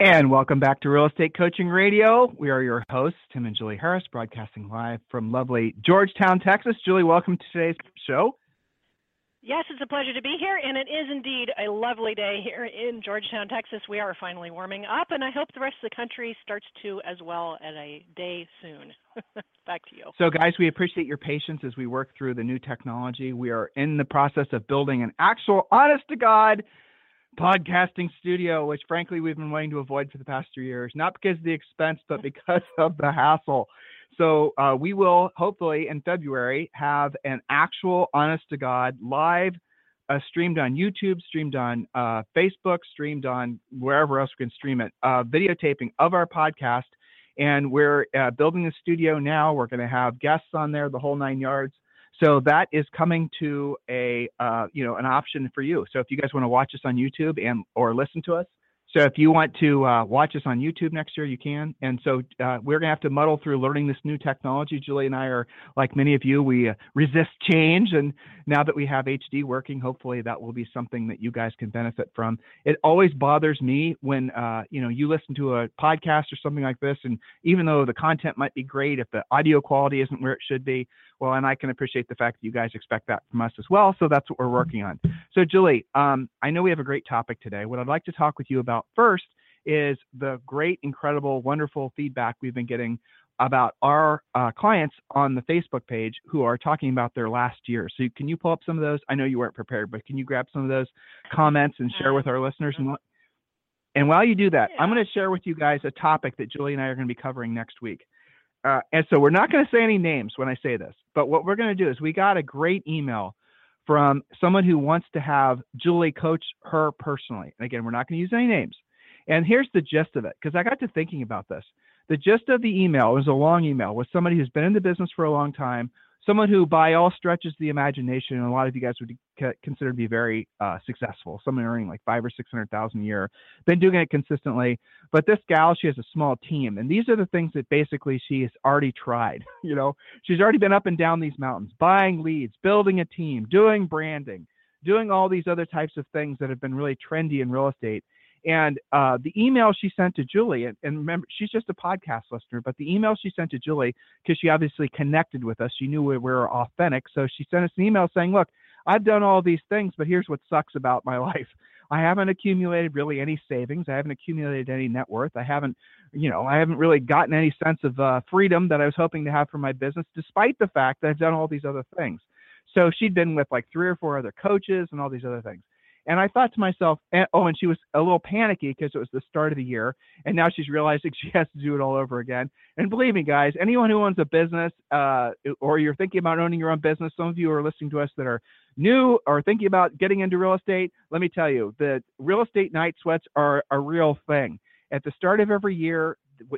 And welcome back to Real Estate Coaching Radio. We are your hosts, Tim and Julie Harris, broadcasting live from lovely Georgetown, Texas. Julie, welcome to today's show. Yes, it's a pleasure to be here, and it is indeed a lovely day here in Georgetown, Texas. We are finally warming up, and I hope the rest of the country starts to as well at a day soon. Back to you. So, guys, we appreciate your patience as we work through the new technology. We are in the process of building an actual, honest to God, podcasting studio, which frankly we've been wanting to avoid for the past three years, not because of the expense, but because of the hassle. So uh, we will hopefully in February have an actual, honest to God, live uh, streamed on YouTube, streamed on uh, Facebook, streamed on wherever else we can stream it, uh, videotaping of our podcast. And we're uh, building a studio now. We're going to have guests on there, the whole nine yards. So that is coming to a uh, you know an option for you. So if you guys want to watch us on YouTube and or listen to us, so if you want to uh, watch us on YouTube next year, you can. And so uh, we're going to have to muddle through learning this new technology. Julie and I are, like many of you, we uh, resist change. And now that we have HD working, hopefully that will be something that you guys can benefit from. It always bothers me when, uh, you know, you listen to a podcast or something like this, and even though the content might be great, if the audio quality isn't where it should be, well, and I can appreciate the fact that you guys expect that from us as well. So that's what we're working on. So, Julie, um, I know we have a great topic today. What I'd like to talk with you about first is the great, incredible, wonderful feedback we've been getting about our uh, clients on the Facebook page who are talking about their last year. So, can you pull up some of those? I know you weren't prepared, but can you grab some of those comments and share with our listeners? And, and while you do that, I'm going to share with you guys a topic that Julie and I are going to be covering next week. Uh, and so we're not going to say any names when I say this, but what we're going to do is we got a great email from someone who wants to have Julie coach her personally. And again, we're not going to use any names. And here's the gist of it, because I got to thinking about this. The gist of the email was a long email with somebody who's been in the business for a long time, someone who, by all stretches of the imagination, and a lot of you guys would consider to be very uh, successful, someone earning like five or six hundred thousand a year, been doing it consistently. But this gal, she has a small team, and these are the things that basically she has already tried. You know, she's already been up and down these mountains, buying leads, building a team, doing branding, doing all these other types of things that have been really trendy in real estate. And uh, the email she sent to Julie, and, and, remember, she's just a podcast listener, but the email she sent to Julie, because she obviously connected with us, she knew we were authentic. So she sent us an email saying, Look, I've done all these things, but here's what sucks about my life. I haven't accumulated really any savings. I haven't accumulated any net worth. I haven't, you know, I haven't really gotten any sense of uh, freedom that I was hoping to have for my business, despite the fact that I've done all these other things. So she'd been with like three or four other coaches and all these other things. And I thought to myself, oh, and she was a little panicky because it was the start of the year, and now she's realizing she has to do it all over again. And believe me, guys, anyone who owns a business, uh, or you're thinking about owning your own business, some of you are listening to us that are new or thinking about getting into real estate. Let me tell you, the real estate night sweats are a real thing. At the start of every year,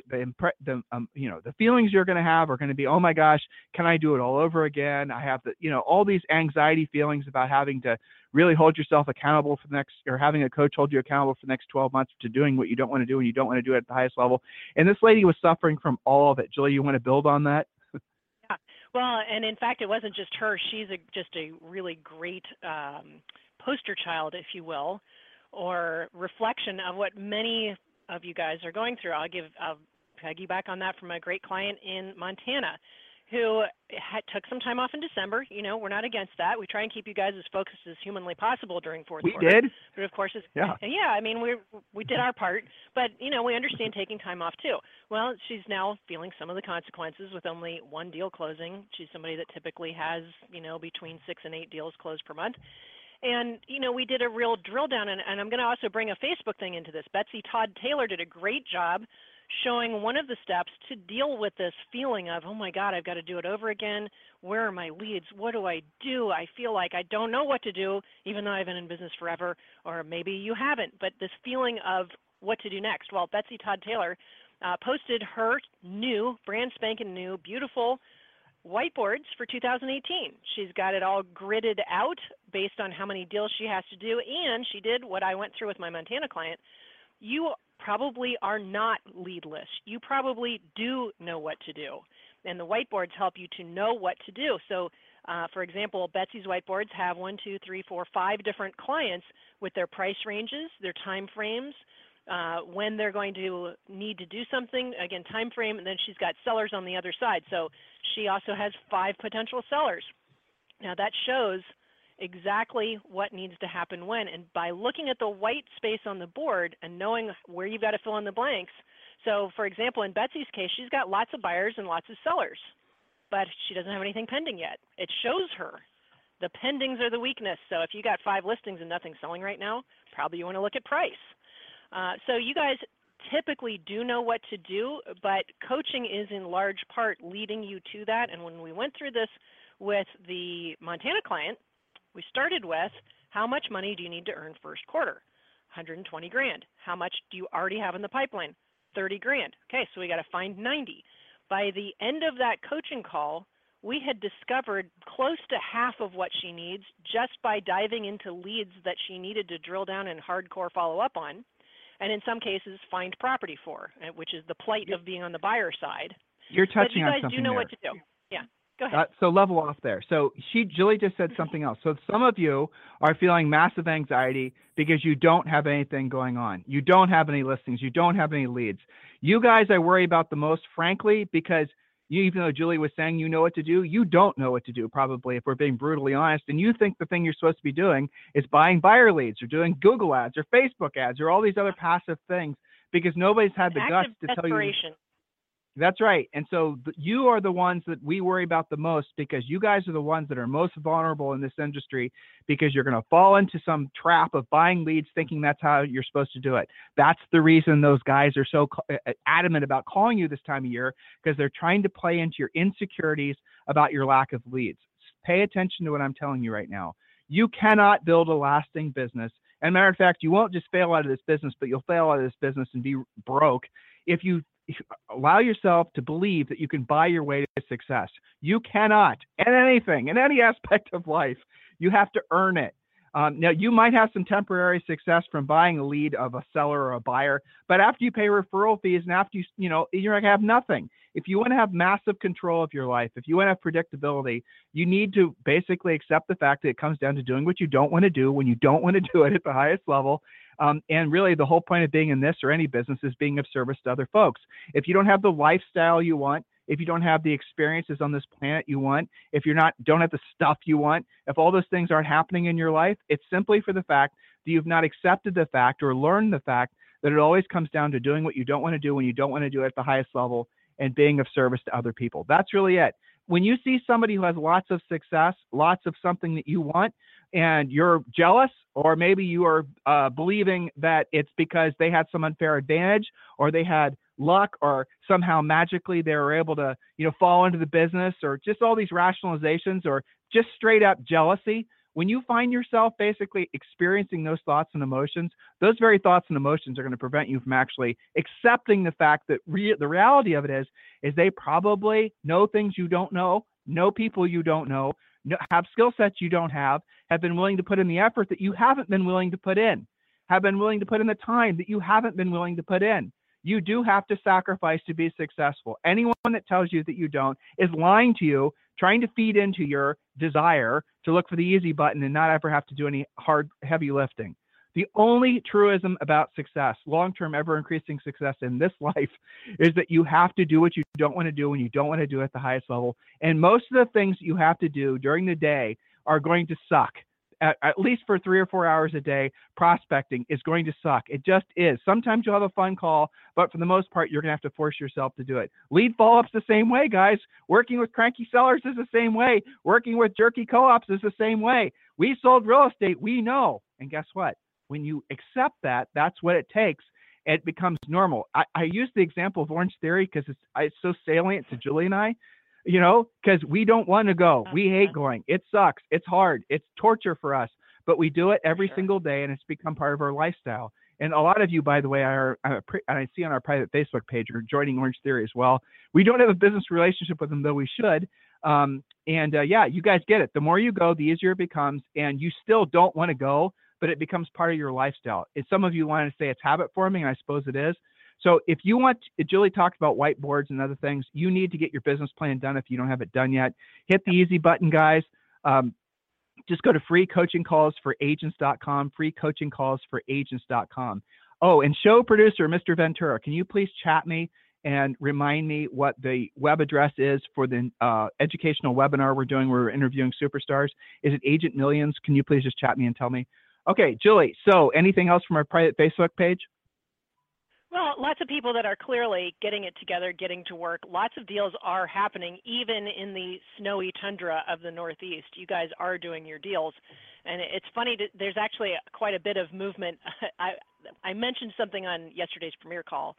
the, the um, you know the feelings you're going to have are going to be oh my gosh can i do it all over again? I have the you know all these anxiety feelings about having to really hold yourself accountable for the next or having a coach hold you accountable for the next 12 months to doing what you don't want to do and you don't want to do it at the highest level. And this lady was suffering from all of it. Julie you want to build on that? Yeah. Well and in fact it wasn't just her. She's a, just a really great um, poster child if you will or reflection of what many of you guys are going through. I'll give I'll piggyback on that from a great client in Montana who had, took some time off in December. You know, we're not against that. We try and keep you guys as focused as humanly possible during fourth we quarter. We did. But of course, it's, yeah. Yeah, I mean, we we did our part, but you know, we understand taking time off too. Well, she's now feeling some of the consequences with only one deal closing. She's somebody that typically has, you know, between six and eight deals closed per month. And, you know, we did a real drill down, and, and I'm going to also bring a Facebook thing into this. Betsy Todd Taylor did a great job showing one of the steps to deal with this feeling of, oh my God, I've got to do it over again. Where are my leads? What do I do? I feel like I don't know what to do, even though I've been in business forever, or maybe you haven't, but this feeling of what to do next. Well, Betsy Todd Taylor uh, posted her new, brand spanking new, beautiful whiteboards for 2018. She's got it all gridded out based on how many deals she has to do, and she did what I went through with my Montana client. You probably are not leadless. You probably do know what to do, and the whiteboards help you to know what to do. So, uh, for example, Betsy's whiteboards have one, two, three, four, five different clients with their price ranges, their time frames, uh, when they're going to need to do something. Again, time frame, and then she's got sellers on the other side. So she also has five potential sellers. Now that shows exactly what needs to happen when. And by looking at the white space on the board and knowing where you've got to fill in the blanks. So for example, in Betsy's case, she's got lots of buyers and lots of sellers, but she doesn't have anything pending yet. It shows her. The pendings are the weakness. So if you got five listings and nothing selling right now, probably you want to look at price. Uh, so you guys typically do know what to do, but coaching is in large part leading you to that. And when we went through this with the Montana client, we started with how much money do you need to earn first quarter? 120 grand. How much do you already have in the pipeline? 30 grand. Okay, so we got to find 90. By the end of that coaching call, we had discovered close to half of what she needs just by diving into leads that she needed to drill down and hardcore follow up on and in some cases find property for, uh, which is the plight of being on the buyer side. You're touching but you guys on something do know there. what to do. Yeah. Go ahead. Uh, so level off there. So she, Julie just said something else. So some of you are feeling massive anxiety because you don't have anything going on. You don't have any listings. You don't have any leads. You guys, I worry about the most, frankly, because you, even though Julie was saying you know what to do, you don't know what to do, probably, if we're being brutally honest. And you think the thing you're supposed to be doing is buying buyer leads or doing Google ads or Facebook ads or all these other passive things because nobody's had the guts to tell you. That's right. And so you are the ones that we worry about the most because you guys are the ones that are most vulnerable in this industry because you're going to fall into some trap of buying leads thinking that's how you're supposed to do it. That's the reason those guys are so adamant about calling you this time of year because they're trying to play into your insecurities about your lack of leads. Pay attention to what I'm telling you right now. You cannot build a lasting business. And matter of fact, you won't just fail out of this business, but you'll fail out of this business and be broke if you allow yourself to believe that you can buy your way to success. You cannot, in anything, in any aspect of life, you have to earn it. Um, now, you might have some temporary success from buying a lead of a seller or a buyer, but after you pay referral fees and after you, you know, you're going to have nothing. If you want to have massive control of your life, if you want to have predictability, you need to basically accept the fact that it comes down to doing what you don't want to do when you don't want to do it at the highest level um, and really, the whole point of being in this or any business is being of service to other folks. If you don't have the lifestyle you want, if you don't have the experiences on this planet you want, if you're not don't have the stuff you want, if all those things aren't happening in your life, it's simply for the fact that you've not accepted the fact or learned the fact that it always comes down to doing what you don't want to do when you don't want to do it at the highest level and being of service to other people. That's really it. When you see somebody who has lots of success, lots of something that you want, and you're jealous, or maybe you are uh, believing that it's because they had some unfair advantage, or they had luck, or somehow magically they were able to, you know, fall into the business, or just all these rationalizations, or just straight up jealousy. When you find yourself basically experiencing those thoughts and emotions, those very thoughts and emotions are going to prevent you from actually accepting the fact that re- the reality of it is, is they probably know things you don't know, know people you don't know, have skill sets you don't have, have been willing to put in the effort that you haven't been willing to put in, have been willing to put in the time that you haven't been willing to put in. You do have to sacrifice to be successful. Anyone that tells you that you don't is lying to you, trying to feed into your desire to look for the easy button and not ever have to do any hard, heavy lifting. The only truism about success, long term, ever increasing success in this life, is that you have to do what you don't want to do and you don't want to do at the highest level. And most of the things you have to do during the day are going to suck. At, at, least for three or four hours a day, prospecting is going to suck. It just is. Sometimes you'll have a fun call, but for the most part, you're going to have to force yourself to do it. Lead follow ups the same way, guys. Working with cranky sellers is the same way. Working with jerky co ops is the same way. We sold real estate. We know. And guess what? when you accept that, that's what it takes. it becomes normal. I, I use the example of Orange Theory because it's, it's so salient to Julie and I, you know, because we don't want to go. We hate going. It sucks. It's hard. It's torture for us, but we do it every Sure. single day and it's become part of our lifestyle. And a lot of you, by the way, are, are and I see on our private Facebook page, are joining Orange Theory as well. We don't have a business relationship with them, though we should. Um, and uh, yeah, you guys get it. The more you go, the easier it becomes, and you still don't want to go, but it becomes part of your lifestyle. And some of you want to say it's habit forming, and I suppose it is. So if you want, Julie talked about whiteboards and other things. You need to get your business plan done if you don't have it done yet. Hit the easy button, guys. Um, just go to freecoachingcallsforagents.com, freecoachingcallsforagents.com. Oh, and show producer, Mr. Ventura, can you please chat me and remind me what the web address is for the uh, educational webinar we're doing where we're interviewing superstars? Is it Agent Millions? Can you please just chat me and tell me? Okay, Julie, so anything else from our private Facebook page? Well, lots of people that are clearly getting it together, getting to work. Lots of deals are happening, even in the snowy tundra of the Northeast. You guys are doing your deals, and it's funny. To, there's actually quite a bit of movement. I I mentioned something on yesterday's premiere call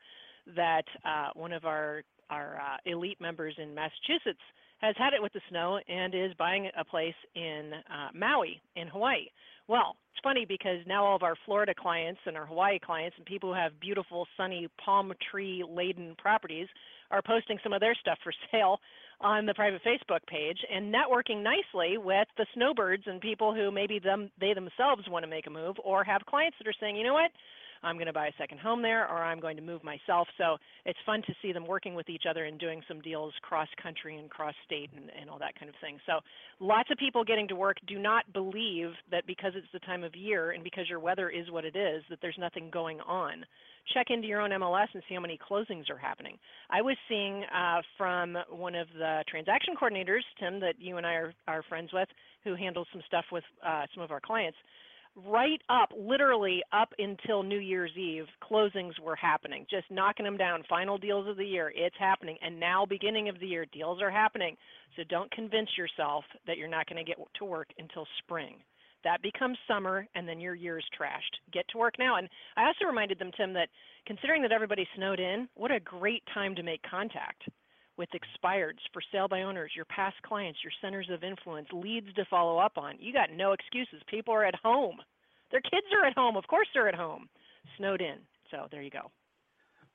that uh, one of our our uh, elite members in Massachusetts has had it with the snow and is buying a place in uh, Maui in Hawaii. Well, it's funny because now all of our Florida clients and our Hawaii clients and people who have beautiful, sunny, palm tree laden properties are posting some of their stuff for sale on the private Facebook page and networking nicely with the snowbirds and people who maybe them they themselves want to make a move or have clients that are saying, you know what, I'm going to buy a second home there or I'm going to move myself. So it's fun to see them working with each other and doing some deals cross country and cross state and, and all that kind of thing. So lots of people getting to work. Do not believe that because it's the time of year and because your weather is what it is, that there's nothing going on. Check into your own MLS and see how many closings are happening. I was seeing uh, from one of the transaction coordinators, Tim, that you and I are, are friends with, who handles some stuff with uh, some of our clients right up, literally up until New Year's Eve, closings were happening, just knocking them down. Final deals of the year, it's happening. And now, beginning of the year, deals are happening. So don't convince yourself that you're not going to get to work until spring. That becomes summer, and then your year's trashed. Get to work now. And I also reminded them, Tim, that considering that everybody snowed in, what a great time to make contact with expireds, for sale by owners, your past clients, your centers of influence, leads to follow up on. You got no excuses. People are at home. Their kids are at home. Of course they're at home. Snowed in. So there you go.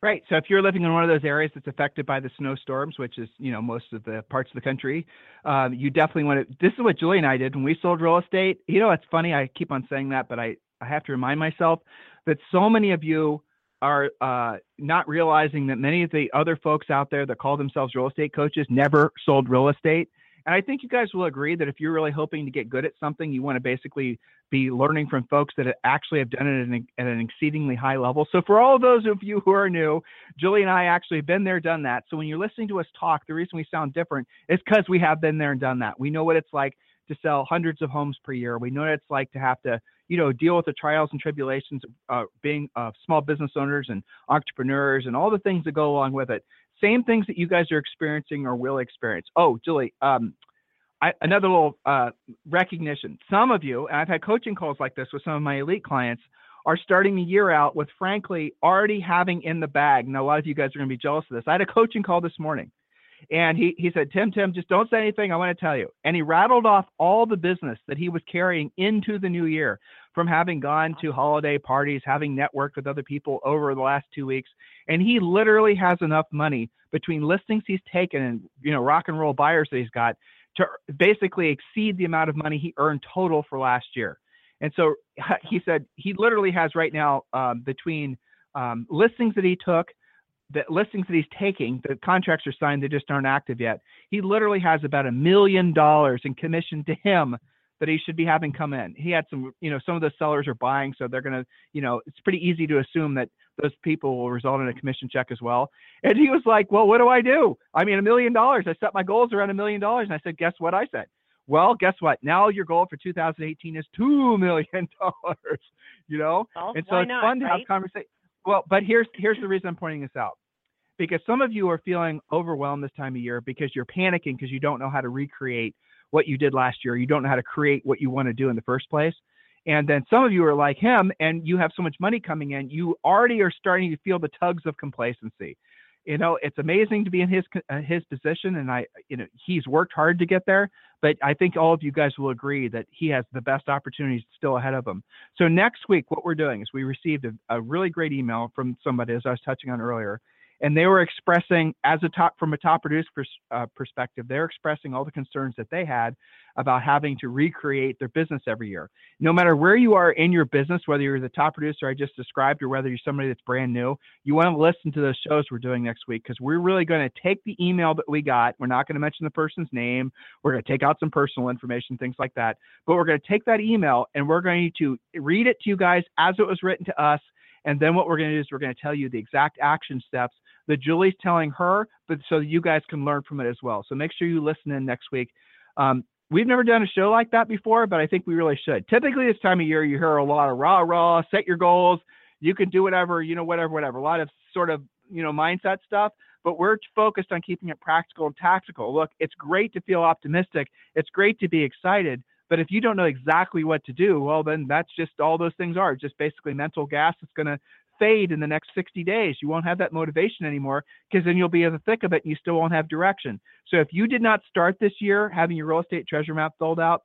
Right. So if you're living in one of those areas that's affected by the snowstorms, which is you know most of the parts of the country, um, you definitely want to. This is what Julie and I did when we sold real estate. You know, it's funny. I keep on saying that, but I I have to remind myself that so many of you are uh, not realizing that many of the other folks out there that call themselves real estate coaches never sold real estate. And I think you guys will agree that if you're really hoping to get good at something, you want to basically be learning from folks that actually have done it at an, exceedingly high level. So for all of those of you who are new, Julie and I actually have been there, done that. So when you're listening to us talk, the reason we sound different is because we have been there and done that. We know what it's like to sell hundreds of homes per year. We know what it's like to have to, you know, deal with the trials and tribulations of uh, being uh, small business owners and entrepreneurs and all the things that go along with it. Same things that you guys are experiencing or will experience. Oh, Julie, um, I, another little uh, recognition. Some of you, and I've had coaching calls like this with some of my elite clients, are starting the year out with, frankly, already having in the bag. Now, a lot of you guys are going to be jealous of this. I had a coaching call this morning, and he, he said, Tim, Tim, just don't say anything. I want to tell you. And he rattled off all the business that he was carrying into the new year from having gone to holiday parties, having networked with other people over the last two weeks. And he literally has enough money between listings he's taken and, you know, rock and roll buyers that he's got to basically exceed the amount of money he earned total for last year. And so he said he literally has right now um, between um, listings that he took, the listings that he's taking, the contracts are signed, they just aren't active yet. He literally has about a million dollars in commission to him that he should be having come in. He had some, you know, some of the sellers are buying, so they're going to, you know, it's pretty easy to assume that those people will result in a commission check as well. And he was like, well, what do I do? I mean, a million dollars. I set my goals around a million dollars. And I said, guess what I said? Well, guess what? Now your goal for 2018 is $2 million, you know? Well, and so it's not, fun to right? have conversation. Well, but here's, here's the reason I'm pointing this out. Because some of you are feeling overwhelmed this time of year because you're panicking because you don't know how to recreate what you did last year. You don't know how to create what you want to do in the first place. And then some of you are like him and you have so much money coming in, you already are starting to feel the tugs of complacency. You know, it's amazing to be in his uh, his position, and I, you know, he's worked hard to get there. But I think all of you guys will agree that he has the best opportunities still ahead of him. So next week, what we're doing is we received a, a really great email from somebody, as I was touching on earlier, and they were expressing as a top from a top producer pers- uh, perspective they're expressing all the concerns that they had about having to recreate their business every year. No matter where you are in your business whether you're the top producer i just described or whether you're somebody that's brand new you want to listen to those shows we're doing next week because we're really going to take the email that we got we're not going to mention the person's name we're going to take out some personal information things like that but we're going to take that email and we're going to read it to you guys as it was written to us and then what we're going to do is we're going to tell you the exact action steps that Julie's telling her, but so you guys can learn from it as well. So make sure you listen in next week. Um, we've never done a show like that before, but I think we really should. Typically, this time of year, you hear a lot of rah rah, set your goals, you can do whatever, you know, whatever, whatever. A lot of sort of you know mindset stuff. But we're focused on keeping it practical and tactical. Look, it's great to feel optimistic. It's great to be excited. But if you don't know exactly what to do, well, then that's just all those things are just basically mental gas that's going to fade in the next 60 days. You won't have that motivation anymore because then you'll be in the thick of it and you still won't have direction. So if you did not start this year having your real estate treasure map filled out,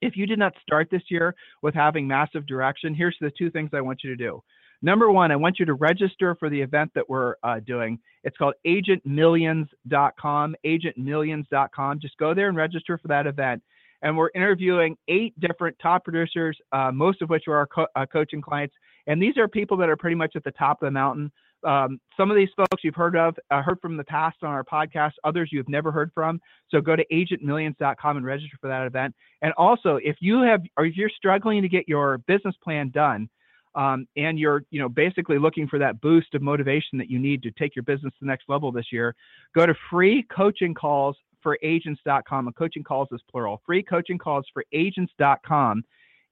if you did not start this year with having massive direction, here's the two things I want you to do. Number one, I want you to register for the event that we're uh, doing. It's called agentmillions.com, agentmillions.com. Just go there and register for that event and we're interviewing eight different top producers, uh, most of which are our co- uh, coaching clients. And these are people that are pretty much at the top of the mountain. Um, some of these folks you've heard of, uh, heard from the past on our podcast. Others you've never heard from. So go to agentmillions.com and register for that event. And also, if you have, or if you're struggling to get your business plan done, um, and you're, you know, basically looking for that boost of motivation that you need to take your business to the next level this year, go to free coaching calls for agents.com. And coaching calls is plural. Free coaching calls for agents.com.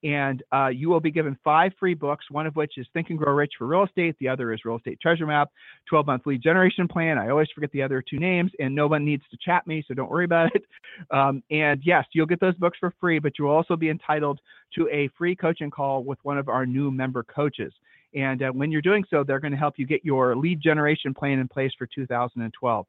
And uh, you will be given five free books, one of which is Think and Grow Rich for Real Estate. The other is Real Estate Treasure Map, 12 month lead generation plan. I always forget the other two names, and no one needs to chat me, so don't worry about it. Um, and yes, you'll get those books for free, but you'll also be entitled to a free coaching call with one of our new member coaches. And uh, when you're doing so, they're going to help you get your lead generation plan in place for 2012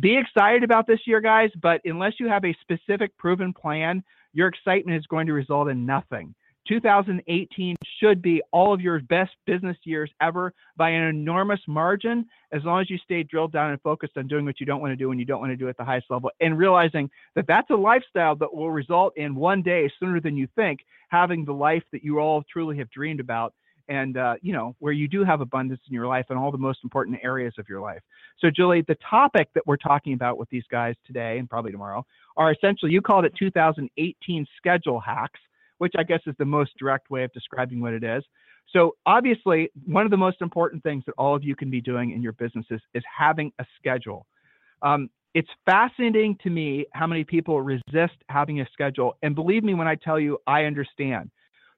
be excited about this year, guys, but unless you have a specific proven plan, your excitement is going to result in nothing. 2018 should be all of your best business years ever by an enormous margin, as long as you stay drilled down and focused on doing what you don't want to do and you don't want to do at the highest level, and realizing that that's a lifestyle that will result in one day, sooner than you think, having the life that you all truly have dreamed about and uh, you know where you do have abundance in your life and all the most important areas of your life. So julie the topic that we're talking about with these guys today and probably tomorrow are essentially you called it 2018 schedule hacks which i guess is the most direct way of describing what it is so obviously one of the most important things that all of you can be doing in your businesses is having a schedule um, it's fascinating to me how many people resist having a schedule and believe me when i tell you i understand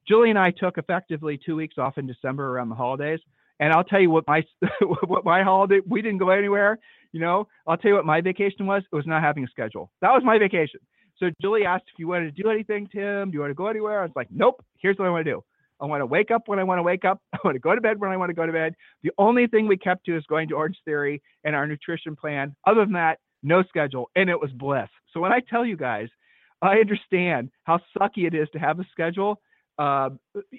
Julie and I took effectively two weeks off in December around the holidays. And I'll tell you what my what my holiday we didn't go anywhere. You know, I'll tell you what my vacation was. It was not having a schedule. That was my vacation. So Julie asked if you wanted to do anything, Tim. Do you want to go anywhere? I was like, nope. Here's what I want to do. I want to wake up when I want to wake up. I want to go to bed when I want to go to bed. The only thing we kept to is going to Orange Theory and our nutrition plan. Other than that, no schedule, and it was bliss. So when I tell you guys, I understand how sucky it is to have a schedule uh,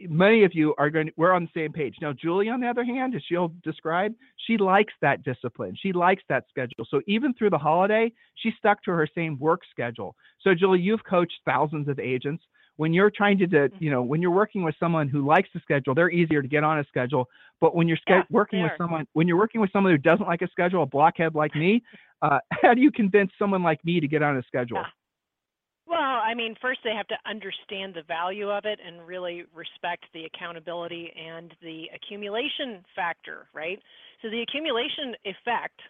many of you are going to, we're on the same page. Now, Julie, on the other hand, as she'll describe, she likes that discipline. She likes that schedule. So even through the holiday, she stuck to her same work schedule. So, Julie, you've coached thousands of agents. When you're trying to, mm-hmm. you know, when you're working with someone who likes the schedule, they're easier to get on a schedule. But when you're yeah, working with someone, when you're working with someone who doesn't like a schedule, a blockhead like me, uh, how do you convince someone like me to get on a schedule? Yeah. Well, I mean, first they have to understand the value of it and really respect the accountability and the accumulation factor, right? So the accumulation effect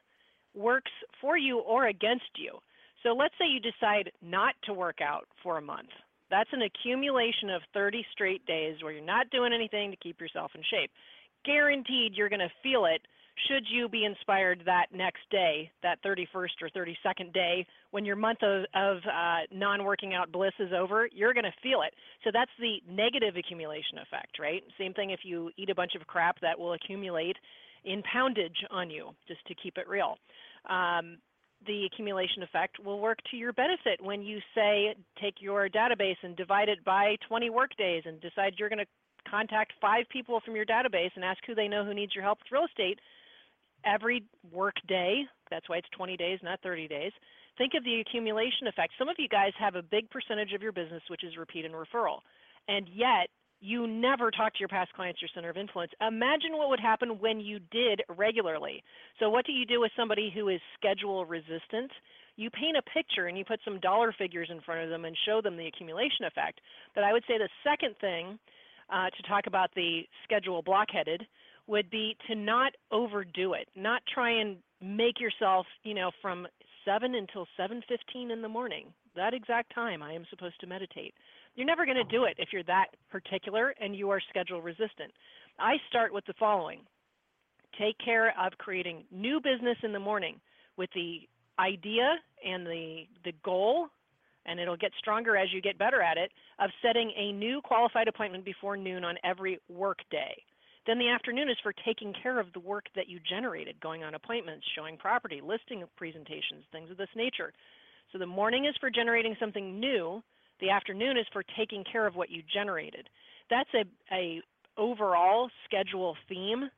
works for you or against you. So let's say you decide not to work out for a month. That's an accumulation of 30 straight days where you're not doing anything to keep yourself in shape. Guaranteed you're going to feel it should you be inspired that next day, that 31st or 32nd day, when your month of, of uh, non working out bliss is over, you're going to feel it. So that's the negative accumulation effect, right? Same thing if you eat a bunch of crap that will accumulate in poundage on you, just to keep it real. Um, the accumulation effect will work to your benefit when you say take your database and divide it by 20 work days and decide you're going to contact five people from your database and ask who they know who needs your help with real estate every work day. That's why it's 20 days, not 30 days. Think of the accumulation effect. Some of you guys have a big percentage of your business which is repeat and referral, and yet you never talk to your past clients your center of influence. Imagine what would happen when you did regularly. So, what do you do with somebody who is schedule resistant? You paint a picture and you put some dollar figures in front of them and show them the accumulation effect. But I would say the second thing uh, to talk about the schedule blockheaded would be to not overdo it, not try and make yourself, you know, from 7 until 7:15 in the morning, that exact time I am supposed to meditate. You're never going to do it if you're that particular and you are schedule resistant. I start with the following. Take care of creating new business in the morning with the idea and the the goal and it'll get stronger as you get better at it of setting a new qualified appointment before noon on every work day. Then the afternoon is for taking care of the work that you generated, going on appointments, showing property, listing presentations, things of this nature. So the morning is for generating something new. The afternoon is for taking care of what you generated. That's a, a overall schedule theme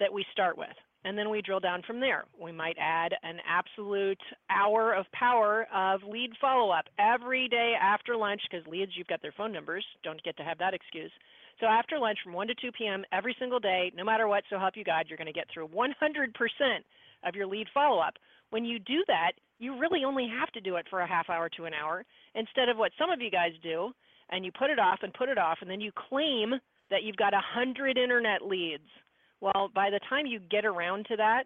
that we start with. And then we drill down from there. We might add an absolute hour of power of lead follow up every day after lunch because leads, you've got their phone numbers. Don't get to have that excuse. So after lunch from 1 to 2 p.m. every single day, no matter what, so help you God, you're going to get through 100% of your lead follow up. When you do that, you really only have to do it for a half hour to an hour instead of what some of you guys do, and you put it off and put it off, and then you claim that you've got 100 internet leads. Well, by the time you get around to that,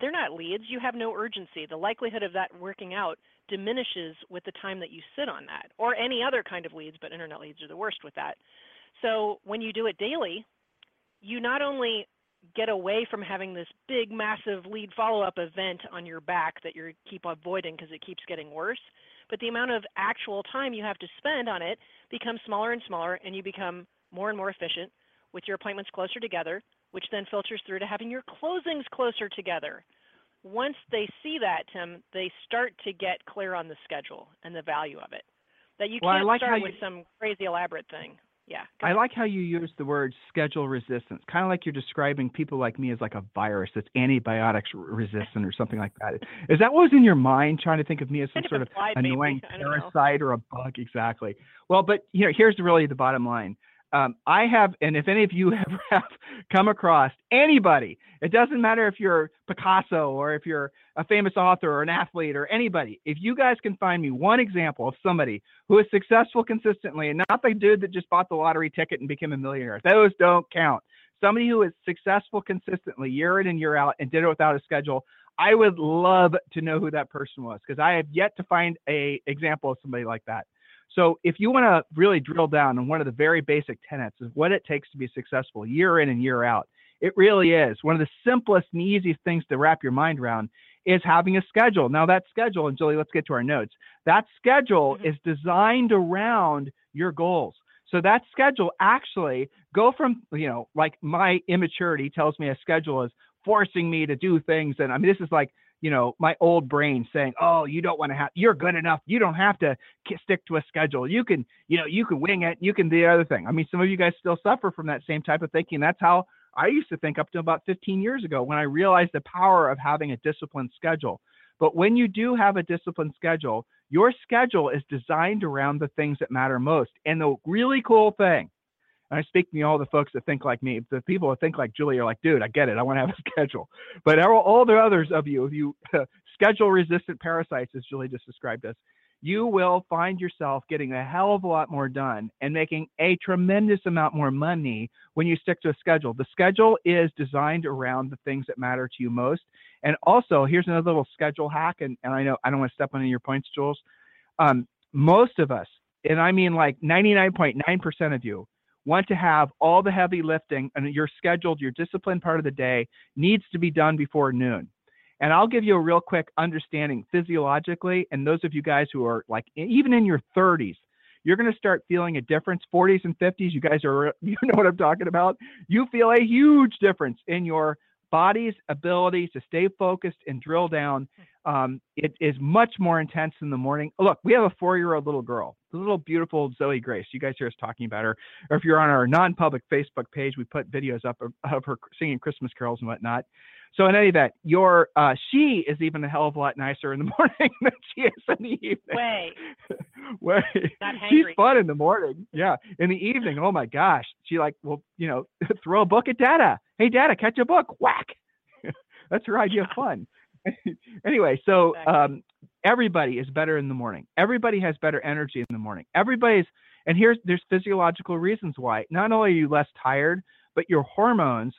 they're not leads. You have no urgency. The likelihood of that working out diminishes with the time that you sit on that, or any other kind of leads, but internet leads are the worst with that. So when you do it daily, you not only get away from having this big, massive lead follow-up event on your back that you keep avoiding because it keeps getting worse, but the amount of actual time you have to spend on it becomes smaller and smaller, and you become more and more efficient with your appointments closer together, which then filters through to having your closings closer together. Once they see that, Tim, they start to get clear on the schedule and the value of it. That you can't like start you... with some crazy elaborate thing. Yeah. I like how you use the word schedule resistance, kind of like you're describing people like me as like a virus that's antibiotics resistant or something like that. Is that what was in your mind, trying to think of me as some sort of, of annoying parasite or a bug? Exactly. Well, but you know, here's really the bottom line um, I have, and if any of you ever have come across anybody, it doesn't matter if you're Picasso or if you're a famous author or an athlete or anybody, if you guys can find me one example of somebody who is successful consistently and not the dude that just bought the lottery ticket and became a millionaire, those don't count. Somebody who is successful consistently year in and year out and did it without a schedule. I would love to know who that person was because I have yet to find a example of somebody like that. So if you want to really drill down on one of the very basic tenets of what it takes to be successful year in and year out, it really is one of the simplest and easiest things to wrap your mind around is having a schedule. Now that schedule, and Julie, let's get to our notes. That schedule mm-hmm. is designed around your goals. So that schedule actually go from, you know, like my immaturity tells me a schedule is forcing me to do things. And I mean, this is like you know, my old brain saying, "Oh, you don't want to have, you're good enough. You don't have to stick to a schedule. You can, you know, you can wing it. You can do the other thing." I mean, some of you guys still suffer from that same type of thinking. That's how I used to think up to about 15 years ago when I realized the power of having a disciplined schedule. But when you do have a disciplined schedule, your schedule is designed around the things that matter most. And the really cool thing and I speak to all the folks that think like me. The people that think like Julie are like, dude, I get it. I want to have a schedule. But all the others of you, if you schedule resistant parasites, as Julie just described us, you will find yourself getting a hell of a lot more done and making a tremendous amount more money when you stick to a schedule. The schedule is designed around the things that matter to you most. And also, here's another little schedule hack. And, and I know I don't want to step on any of your points, Jules. Um, most of us, and I mean like 99.9% of you, want to have all the heavy lifting and your scheduled, your disciplined part of the day needs to be done before noon. And I'll give you a real quick understanding physiologically. And those of you guys who are like even in your 30s, you're going to start feeling a difference. 40s and 50s, you guys are, you know what I'm talking about. You feel a huge difference in your body's ability to stay focused and drill down um, it is much more intense in the morning. Look, we have a four-year-old little girl, the little beautiful Zoe Grace. You guys hear us talking about her, or if you're on our non-public Facebook page, we put videos up of, of her singing Christmas carols and whatnot. So in any event, your uh, she is even a hell of a lot nicer in the morning than she is in the evening. Way, way. She's fun in the morning. Yeah, in the evening, oh my gosh, she like will you know throw a book at Dada. Hey Dada, catch a book. Whack. That's her idea of fun. anyway, so um, everybody is better in the morning. Everybody has better energy in the morning. Everybody's and here's there's physiological reasons why. Not only are you less tired, but your hormones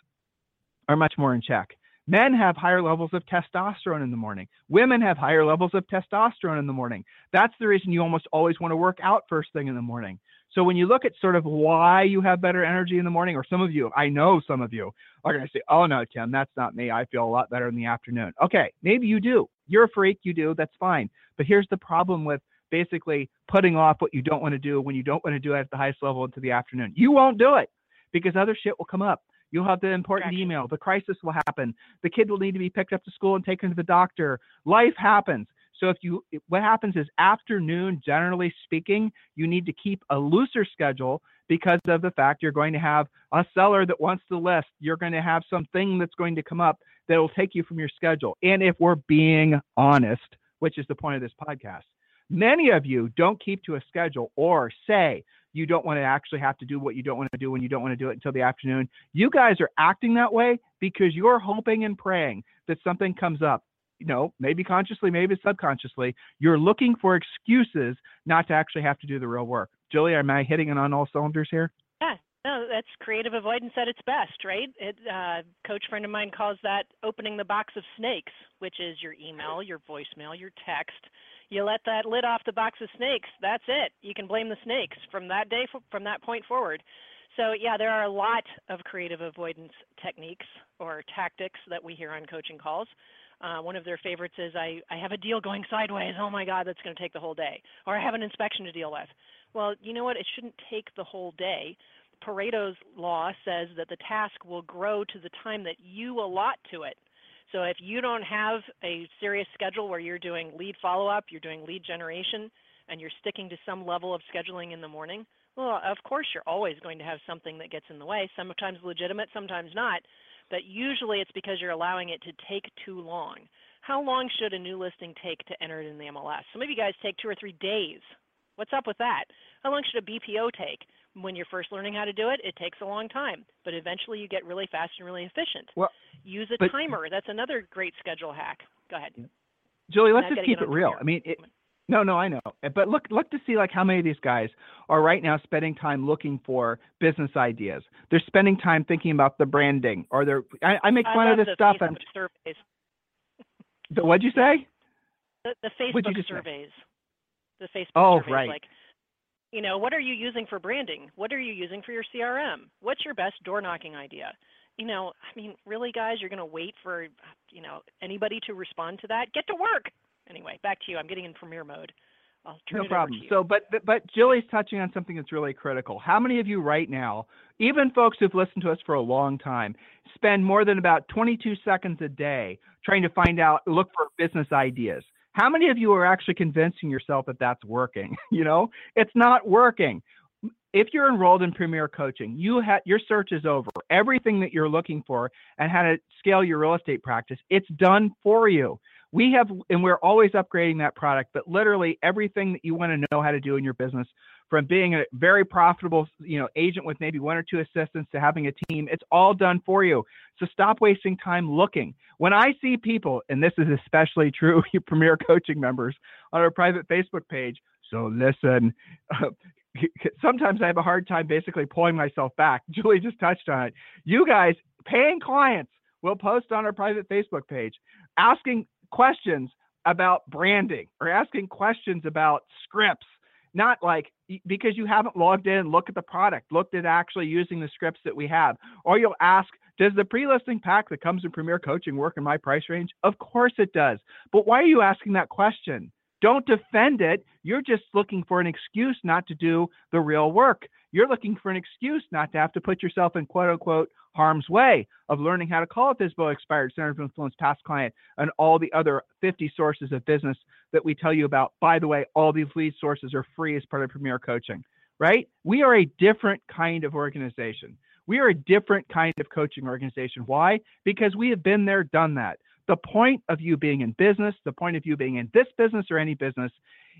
are much more in check. Men have higher levels of testosterone in the morning. Women have higher levels of testosterone in the morning. That's the reason you almost always want to work out first thing in the morning. So when you look at sort of why you have better energy in the morning, or some of you, I know some of you are going to say, oh no, Tim, that's not me. I feel a lot better in the afternoon. Okay, maybe you do. You're a freak, you do. That's fine. But here's the problem with basically putting off what you don't want to do when you don't want to do it at the highest level into the afternoon. You won't do it because other shit will come up. You'll have the important email. The crisis will happen. The kid will need to be picked up to school and taken to the doctor. Life happens. So if you, what happens is afternoon, generally speaking, you need to keep a looser schedule because of the fact you're going to have a seller that wants to list. You're going to have something that's going to come up that will take you from your schedule. And if we're being honest, which is the point of this podcast, many of you don't keep to a schedule or say you don't want to actually have to do what you don't want to do when you don't want to do it until the afternoon. You guys are acting that way because you're hoping and praying that something comes up you know, maybe consciously, maybe subconsciously, you're looking for excuses not to actually have to do the real work. Julie, am I hitting it on all cylinders here? Yeah, no, that's creative avoidance at its best, right? It, uh, coach friend of mine calls that opening the box of snakes, which is your email, your voicemail, your text. You let that lid off the box of snakes. That's it. You can blame the snakes from that day, from that point forward. So yeah, there are a lot of creative avoidance techniques or tactics that we hear on coaching calls. Uh, one of their favorites is I, I have a deal going sideways. Oh my God, that's going to take the whole day. Or I have an inspection to deal with. Well, you know what? It shouldn't take the whole day. Pareto's law says that the task will grow to the time that you allot to it. So if you don't have a serious schedule where you're doing lead follow up, you're doing lead generation, and you're sticking to some level of scheduling in the morning, well, of course you're always going to have something that gets in the way, sometimes legitimate, sometimes not but usually it's because you're allowing it to take too long. How long should a new listing take to enter it in the MLS? Some of you guys take two or three days. What's up with that? How long should a BPO take? When you're first learning how to do it, it takes a long time, but eventually you get really fast and really efficient. Well, Use a but, timer. That's another great schedule hack. Go ahead. Julie, let's just keep it real. I mean, it, no, no, I know. Eh, but look, look to see like how many of these guys are right now spending time looking for business ideas. They're spending time thinking about the branding, or they're. I, I make fun I of this stuff. Facebook surveys. The, what'd you say? The, the Facebook surveys. Say? The Facebook oh, surveys. right. Like, you know, what are you using for branding? What are you using for your CRM? What's your best door knocking idea? You know, I mean, really, guys, you're going to wait for, you know, anybody to respond to that? Get to work anyway, back to you. I'm getting in premiere mode. I'll turn no problem. So, but but Julie's touching on something that's really critical. How many of you right now, even folks who've listened to us for a long time, spend more than about 22 seconds a day trying to find out, look for business ideas? How many of you are actually convincing yourself that that's working? you know, it's not working. If you're enrolled in Premier Coaching, you have your search is over. Everything that you're looking for and how to scale your real estate practice, it's done for you we have and we're always upgrading that product but literally everything that you want to know how to do in your business from being a very profitable you know agent with maybe one or two assistants to having a team it's all done for you. So stop wasting time looking. When i see people and this is especially true you premier coaching members on our private facebook page so listen sometimes i have a hard time basically pulling myself back. Julie just touched on it. You guys paying clients will post on our private facebook page asking questions about branding or asking questions about scripts, not like, because you haven't logged in, looked at the product, looked at actually using the scripts that we have. Or you'll ask, does the pre-listing pack that comes in Premier Coaching work in my price range? Of course it does. But why are you asking that question? Don't defend it. You're just looking for an excuse not to do the real work. You're looking for an excuse not to have to put yourself in quote unquote harm's way of learning how to call a FSBO expired center of influence past client and all the other 50 sources of business that we tell you about. By the way, all these lead sources are free as part of Premier Coaching, right? We are a different kind of organization. We are a different kind of coaching organization. Why? Because we have been there, done that. The point of you being in business, the point of you being in this business or any business,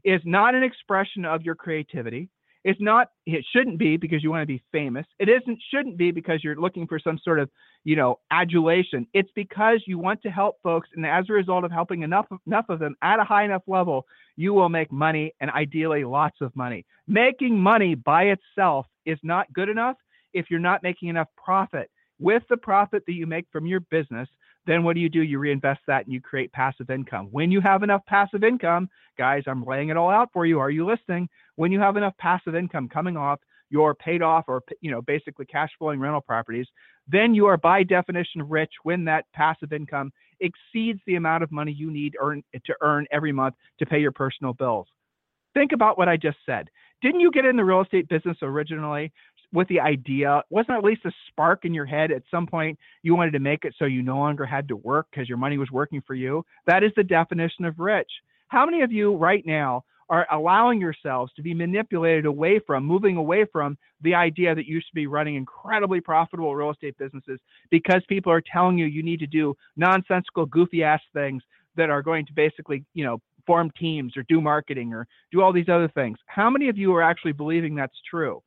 is not an expression of your creativity. It's not, it shouldn't be because you want to be famous. It isn't, shouldn't be because you're looking for some sort of, you know, adulation. It's because you want to help folks. And as a result of helping enough, enough of them at a high enough level, you will make money and ideally lots of money. Making money by itself is not good enough if you're not making enough profit. With the profit that you make from your business, then what do you do? You reinvest that and you create passive income. When you have enough passive income, guys, I'm laying it all out for you. Are you listening? When you have enough passive income coming off your paid off or you know basically cash flowing rental properties, then you are by definition rich when that passive income exceeds the amount of money you need earn, to earn every month to pay your personal bills. Think about what I just said. Didn't you get in the real estate business originally with the idea? Wasn't at least a spark in your head at some point you wanted to make it so you no longer had to work because your money was working for you? That is the definition of rich. How many of you right now are allowing yourselves to be manipulated away from, moving away from the idea that you should be running incredibly profitable real estate businesses because people are telling you you need to do nonsensical, goofy ass things that are going to basically, you know, form teams or do marketing or do all these other things. How many of you are actually believing that's true?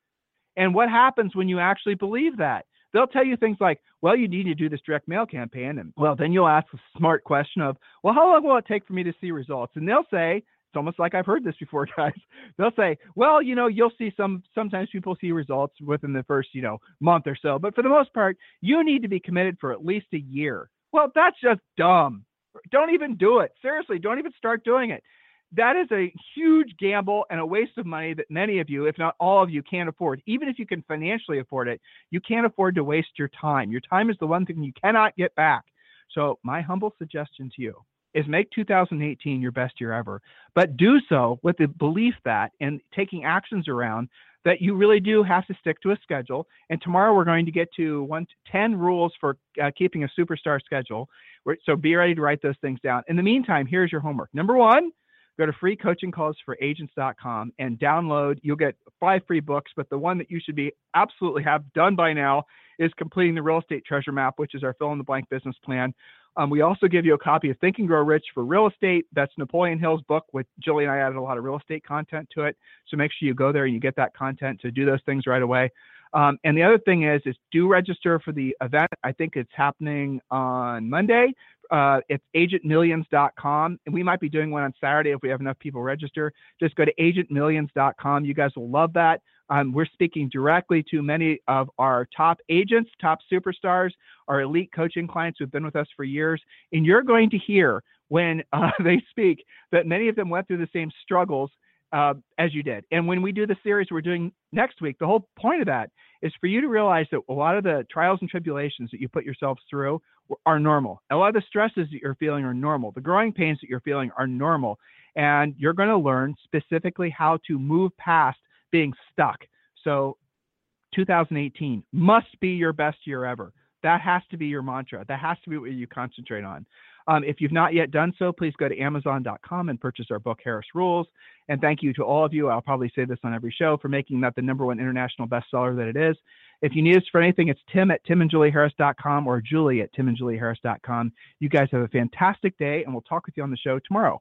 And what happens when you actually believe that? They'll tell you things like, well, you need to do this direct mail campaign. And well, then you'll ask a smart question of, well, how long will it take for me to see results? And they'll say, it's almost like I've heard this before, guys. They'll say, well, you know, you'll see some, sometimes people see results within the first, you know, month or so. But for the most part, you need to be committed for at least a year. Well, that's just dumb. Don't even do it. Seriously, don't even start doing it that is a huge gamble and a waste of money that many of you, if not all of you, can't afford. Even if you can financially afford it, you can't afford to waste your time. Your time is the one thing you cannot get back. So, my humble suggestion to you is make 2018 your best year ever, but do so with the belief that and taking actions around that you really do have to stick to a schedule. And tomorrow we're going to get to one 10 rules for uh, keeping a superstar schedule. So be ready to write those things down. In the meantime, here's your homework. Number one, go to freecoachingcallsforagents.com and download. You'll get five free books, but the one that you should be absolutely have done by now is completing the real estate treasure map, which is our fill in the blank business plan. Um, we also give you a copy of Think and Grow Rich for real estate. That's Napoleon Hill's book, which Julie and I added a lot of real estate content to it. So make sure you go there and you get that content to do those things right away. Um, and the other thing is, is do register for the event. I think it's happening on Monday uh, it's agentmillions.com, and we might be doing one on Saturday if we have enough people register. Just go to agentmillions.com. You guys will love that. Um, we're speaking directly to many of our top agents, top superstars, our elite coaching clients who've been with us for years, and you're going to hear when uh, they speak that many of them went through the same struggles uh, as you did. And when we do the series we're doing next week, the whole point of that is for you to realize that a lot of the trials and tribulations that you put yourselves through are normal. A lot of the stresses that you're feeling are normal. The growing pains that you're feeling are normal. And you're going to learn specifically how to move past being stuck. So 2018 must be your best year ever. That has to be your mantra. That has to be what you concentrate on. Um, if you've not yet done so, please go to Amazon.com and purchase our book, Harris Rules. And thank you to all of you. I'll probably say this on every show for making that the number one international bestseller that it is. If you need us for anything, it's tim at timandjulieharris.com or julie at timandjulieharris.com. You guys have a fantastic day, and we'll talk with you on the show tomorrow.